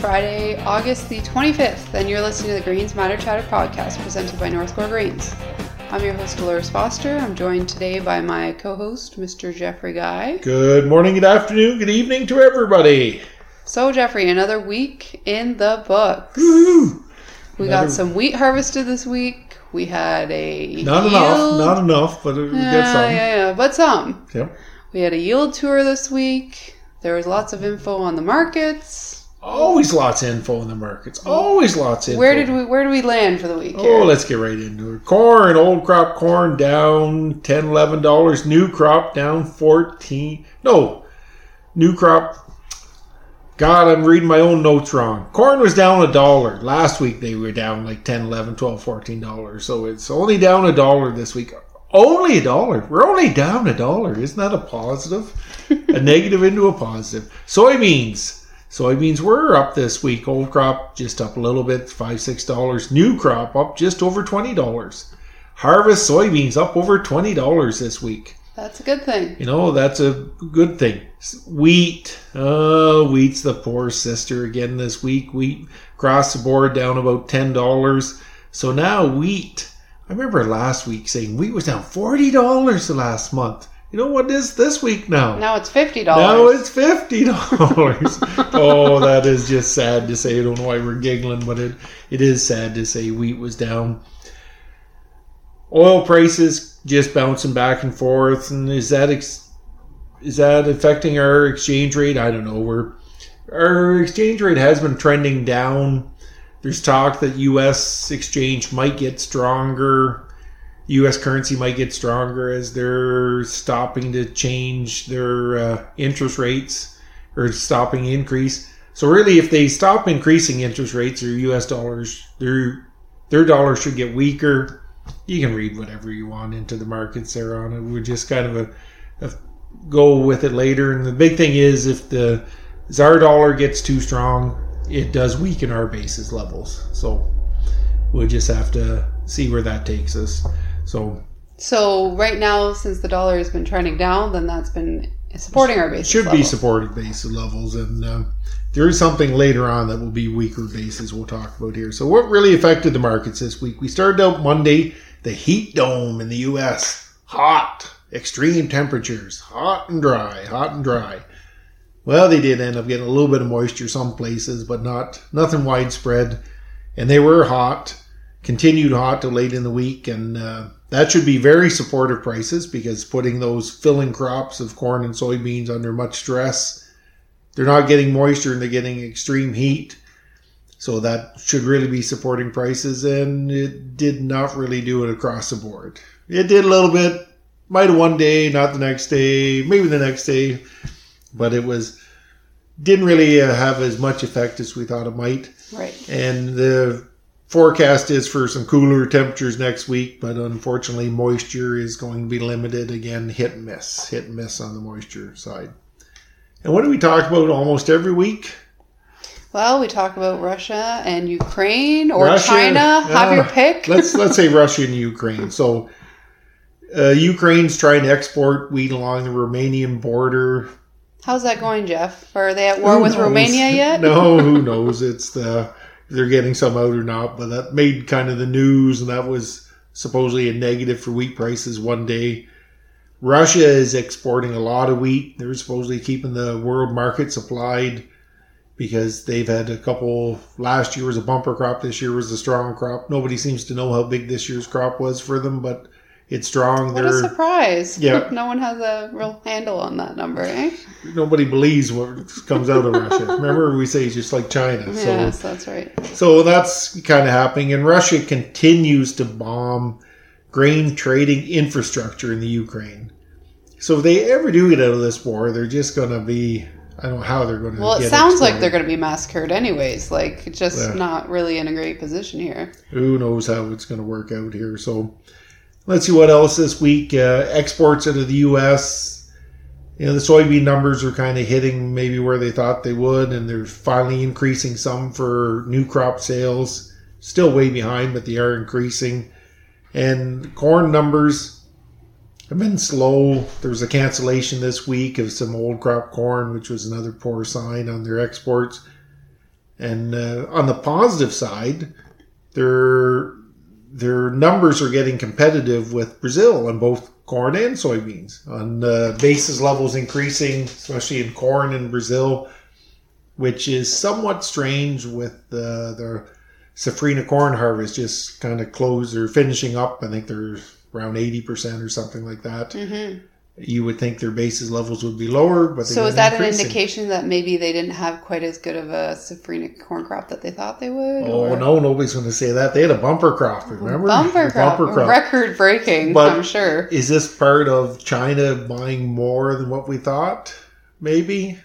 Friday, August the 25th, and you're listening to the Greens Matter Chatter podcast presented by Northcore Greens. I'm your host, Dolores Foster. I'm joined today by my co host, Mr. Jeffrey Guy. Good morning, good afternoon, good evening to everybody. So, Jeffrey, another week in the books. Woo-hoo. We Another- got some wheat harvested this week. We had a Not yield. enough, not enough, but we yeah, get some. yeah, yeah, but some. Yep. We had a yield tour this week. There was lots of info on the markets. Always lots of info in the markets. Always lots of info. Where did we Where do we land for the week? Oh, let's get right into it. Corn, old crop corn down 10 11 dollars. New crop down 14. No, new crop. God, I'm reading my own notes wrong. Corn was down a dollar. Last week they were down like 10, 11, 12, 14 dollars. So it's only down a dollar this week. Only a dollar. We're only down a dollar. Isn't that a positive? a negative into a positive. Soybeans. Soybeans were up this week. Old crop just up a little bit, five, six dollars. New crop up just over twenty dollars. Harvest soybeans up over twenty dollars this week. That's a good thing. You know, that's a good thing. Wheat. Oh, wheat's the poor sister again this week. Wheat across the board down about $10. So now wheat. I remember last week saying wheat was down $40 the last month. You know what it is this week now? Now it's fifty dollars. Now it's fifty dollars. oh, that is just sad to say. I don't know why we're giggling, but it it is sad to say wheat was down. Oil prices just bouncing back and forth, and is that ex- is that affecting our exchange rate? I don't know. We're our exchange rate has been trending down. There's talk that U.S. exchange might get stronger. U.S. currency might get stronger as they're stopping to change their uh, interest rates or stopping increase. So really, if they stop increasing interest rates, their U.S. dollars, their their dollar should get weaker. You can read whatever you want into the markets there on it. We're just kind of a, a go with it later. And the big thing is if the ZAR dollar gets too strong, it does weaken our basis levels. So we'll just have to see where that takes us. So So right now, since the dollar has been trending down, then that's been supporting our basis. should be level. supported basis levels, and um, there is something later on that will be weaker bases we'll talk about here. So, what really affected the markets this week? We started out Monday, the heat dome in the U.S. hot, extreme temperatures, hot and dry, hot and dry. Well, they did end up getting a little bit of moisture some places, but not nothing widespread, and they were hot, continued hot to late in the week, and uh, that should be very supportive prices because putting those filling crops of corn and soybeans under much stress. They're not getting moisture and they're getting extreme heat. So that should really be supporting prices, and it did not really do it across the board. It did a little bit, might have one day, not the next day, maybe the next day, but it was didn't really uh, have as much effect as we thought it might. right. And the forecast is for some cooler temperatures next week, but unfortunately, moisture is going to be limited again, hit and miss, hit and miss on the moisture side. And what do we talk about almost every week? Well, we talk about Russia and Ukraine or Russia, China. Have your pick. let's let's say Russia and Ukraine. So uh, Ukraine's trying to export wheat along the Romanian border. How's that going, Jeff? Are they at war Who with knows? Romania yet? no, who knows? It's the they're getting some out or not, but that made kind of the news, and that was supposedly a negative for wheat prices one day. Russia is exporting a lot of wheat. They're supposedly keeping the world market supplied because they've had a couple. Last year was a bumper crop. This year was a strong crop. Nobody seems to know how big this year's crop was for them, but it's strong. What a They're surprise. Yeah. no one has a real handle on that number, eh? nobody believes what comes out of Russia. Remember, we say it's just like China. So yes, that's right. So that's kind of happening, and Russia continues to bomb grain trading infrastructure in the Ukraine. So if they ever do get out of this war, they're just going to be. I don't know how they're going to. Well, it sounds like they're going to be massacred anyways. Like, just Yeah. not really in a great position here. Who knows how it's going to work out here? So let's see what else this week. Uh, exports out of the U.S. You know, the soybean numbers are kind of hitting maybe where they thought they would, and they're finally increasing some for new crop sales. Still way behind, but they are increasing. And corn numbers have been slow. There was a cancellation this week of some old crop corn, which was another poor sign on their exports. And uh, on the positive side, their their numbers are getting competitive with Brazil on both corn and soybeans. On uh, basis levels increasing, especially in corn in Brazil, which is somewhat strange with uh, the Safrinha corn harvest just kind of closed or finishing up. I think they're around 80% or something like that. Mm-hmm. You would think their basis levels would be lower, but So is that an indication that maybe they didn't have quite as good of a safrinha corn crop that they thought they would? Oh or- no, nobody's going to say that. They had a bumper crop, remember? Bumper A crop, record breaking, But- I'm sure. Is this part of China buying more than what we thought? Maybe,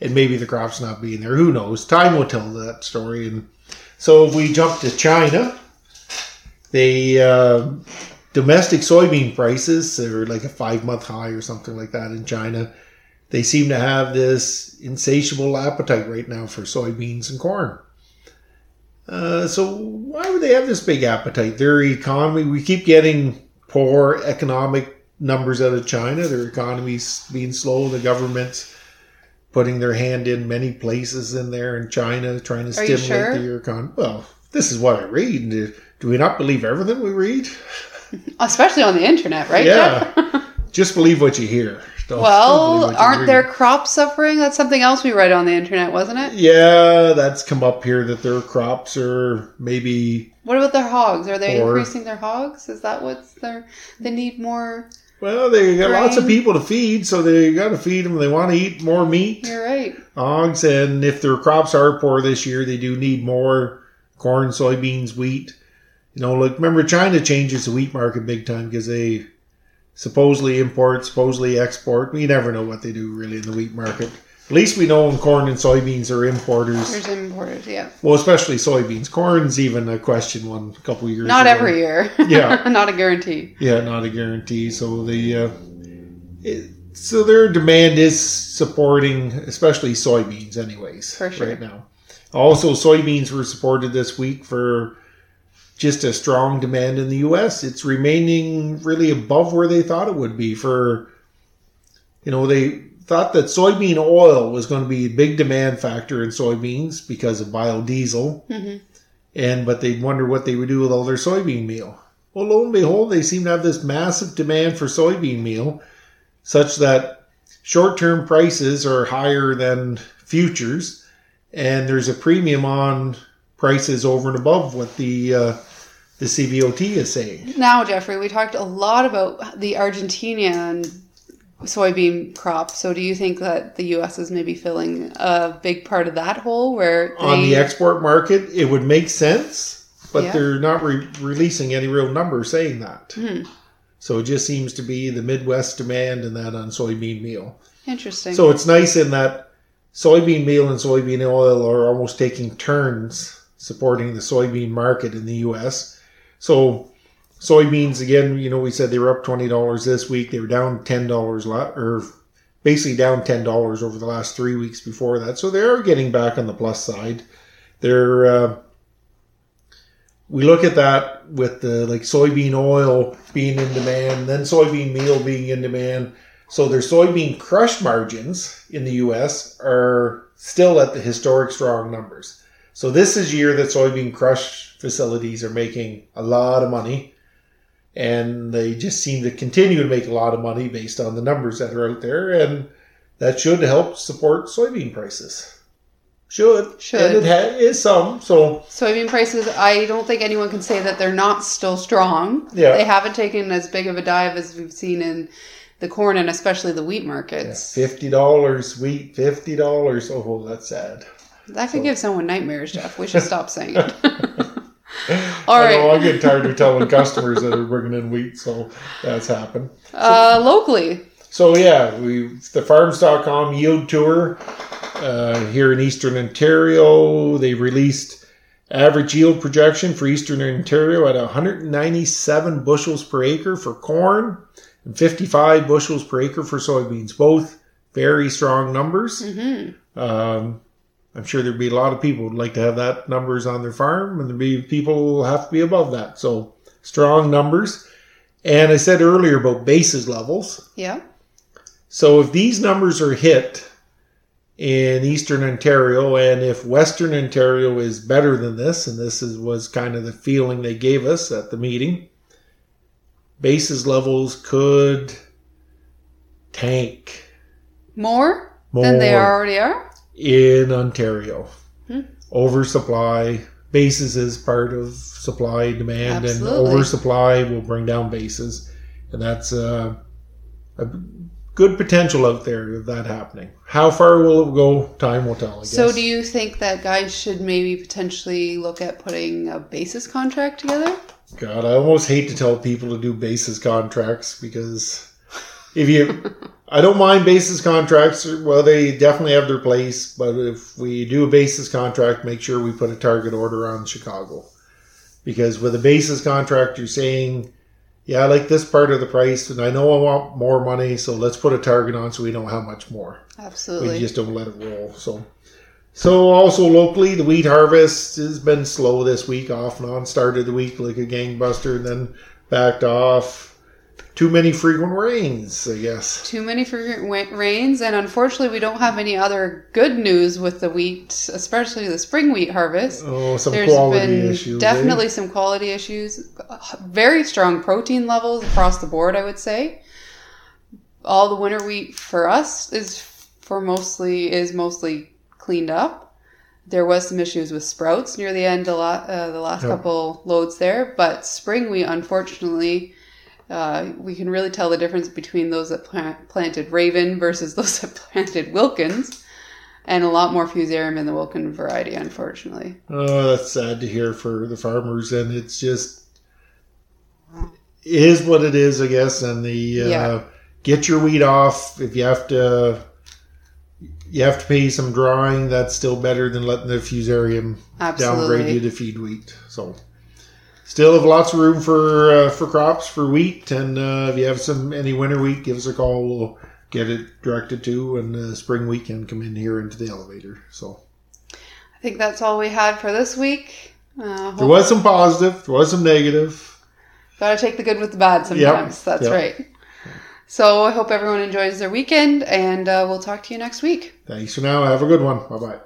and maybe the crop's not being there. Who knows? Time will tell that story. And so if we jump to China, they uh, domestic soybean prices are like a five month high or something like that in China. They seem to have this insatiable appetite right now for soybeans and corn. Uh, so why would they have this big appetite? Their economy, we keep getting poor economic numbers out of China. Their economy's being slow. The government's putting their hand in many places in there in China, trying to Are stimulate sure? the economy. Well, this is what I read. Do, do we not believe everything we read? Especially on the internet, right? Yeah. Just believe what you hear. Don't- don't well, you aren't their crops suffering? That's something else we read on the internet, wasn't it? Yeah, that's come up here that their crops are maybe What about their hogs? Are they Or- increasing their hogs? Is that what's their? They need more. well, they got lots of people to feed, so they got to feed them. They want to eat more meat. You're right. hogs, and if their crops are poor this year, they do need more corn, soybeans, wheat. You know, like remember China changes the wheat market big time because they supposedly import, supposedly export. We never know what they do really in the wheat market. At least we know when corn and soybeans are importers. There's importers, yeah. Well, especially soybeans. Corn's even a question one a couple years. Not ago. every year. Yeah. not a guarantee. Yeah, not a guarantee. So the uh, it, so their demand is supporting, especially soybeans, anyways, For sure. right now. Also, soybeans were supported this week for just a strong demand in the U.S. It's remaining really above where they thought it would be. For you know, they thought that soybean oil was going to be a big demand factor in soybeans because of biodiesel, hmm and but they wonder what they would do with all their soybean meal. Well, lo and behold, they seem to have this massive demand for soybean meal, such that short-term prices are higher than futures, and there's a premium on prices over and above what the uh, the CBOT is saying. Now, Jeffrey, we talked a lot about the Argentinian soybean crop. So, do you think that the U.S. is maybe filling a big part of that hole where they, On the export market, it would make sense, but Yeah. they're not re- releasing any real numbers saying that. Hmm. So it just seems to be the Midwest demand and that on soybean meal. Interesting. So it's nice in that soybean meal and soybean oil are almost taking turns supporting the soybean market in the U.S. So soybeans again, you know, we said they were up twenty dollars this week. They were down ten dollars, or basically down ten dollars over the last three weeks before that. So they are getting back on the plus side. They're uh, we look at that with the like soybean oil being in demand, then soybean meal being in demand. So their soybean crush margins in the U.S. are still at the historic strong numbers. So this is year that soybean crush facilities are making a lot of money, and they just seem to continue to make a lot of money based on the numbers that are out there, and that should help support soybean prices. Should Should. and it ha- is some. So soybean prices, I don't think anyone can say that they're not still strong. Yeah. They haven't taken as big of a dive as we've seen in the corn and especially the wheat markets. fifty dollars wheat, fifty dollars. Oh, that's sad. That could give someone nightmares, Jeff. We should stop saying it. All I know, right. I get tired of telling customers that are bringing in wheat, so that's happened. Uh, locally, So yeah, we the farms.com yield tour uh, here in Eastern Ontario. They released average yield projection for Eastern Ontario at 197 bushels per acre for corn and 55 bushels per acre for soybeans. Both very strong numbers. hmm Um, I'm sure there'd be a lot of people who'd like to have that numbers on their farm, and there'd be people who have to be above that. So strong numbers. And I said earlier about bases levels. yeah. So if these numbers are hit, in eastern Ontario, and if western Ontario is better than this, and this is, was kind of the feeling they gave us at the meeting, basis levels could tank More, than they More. already are. In Ontario. Hmm. Oversupply. Basis is part of supply demand, Absolutely. and oversupply will bring down bases, and that's uh, a good potential out there of that happening. How far will it go? Time will tell. So, do you think that guys should maybe potentially look at putting a basis contract together? God, I almost hate to tell people to do basis contracts because if you, I don't mind basis contracts. Well, they definitely have their place, but if we do a basis contract, make sure we put a target order on Chicago because with a basis contract, you're saying, yeah, I like this part of the price, and I know I want more money, so let's put a target on so we know how much more. Absolutely. We just don't let it roll. So, so also locally, the wheat harvest has been slow this week, off and on. Started the week like a gangbuster, and then backed off. Too many frequent rains, I guess. Too many frequent rains, and unfortunately, we don't have any other good news with the wheat, especially the spring wheat harvest. Oh, some There's quality been issues. eh? definitely some quality issues. Very strong protein levels across the board, I would say. All the winter wheat for us is for mostly is mostly cleaned up. There was some issues with sprouts near the end, a lot, uh, the last Yep. couple loads there, but spring wheat, unfortunately, uh, we can really tell the difference between those that plant, planted Raven versus those that planted Wilkins, and a lot more fusarium in the Wilkin variety, unfortunately. Oh, that's sad to hear for the farmers, and it's just it is what it is, I guess. And the uh, Yeah. get your wheat off if you have to. You have to pay some drawing. That's still better than letting the fusarium downgrade you to feed wheat. So, still have lots of room for uh, for crops for wheat. And uh, if you have some any winter wheat, give us a call. We'll get it directed to, and uh, spring wheat can come in here into the elevator. So. I think that's all we had for this week. Uh, There was some positive, there was some negative. Gotta take the good with the bad sometimes. That's yep. right. So I hope everyone enjoys their weekend, and uh, we'll talk to you next week. Thanks for now. Have a good one. Bye bye.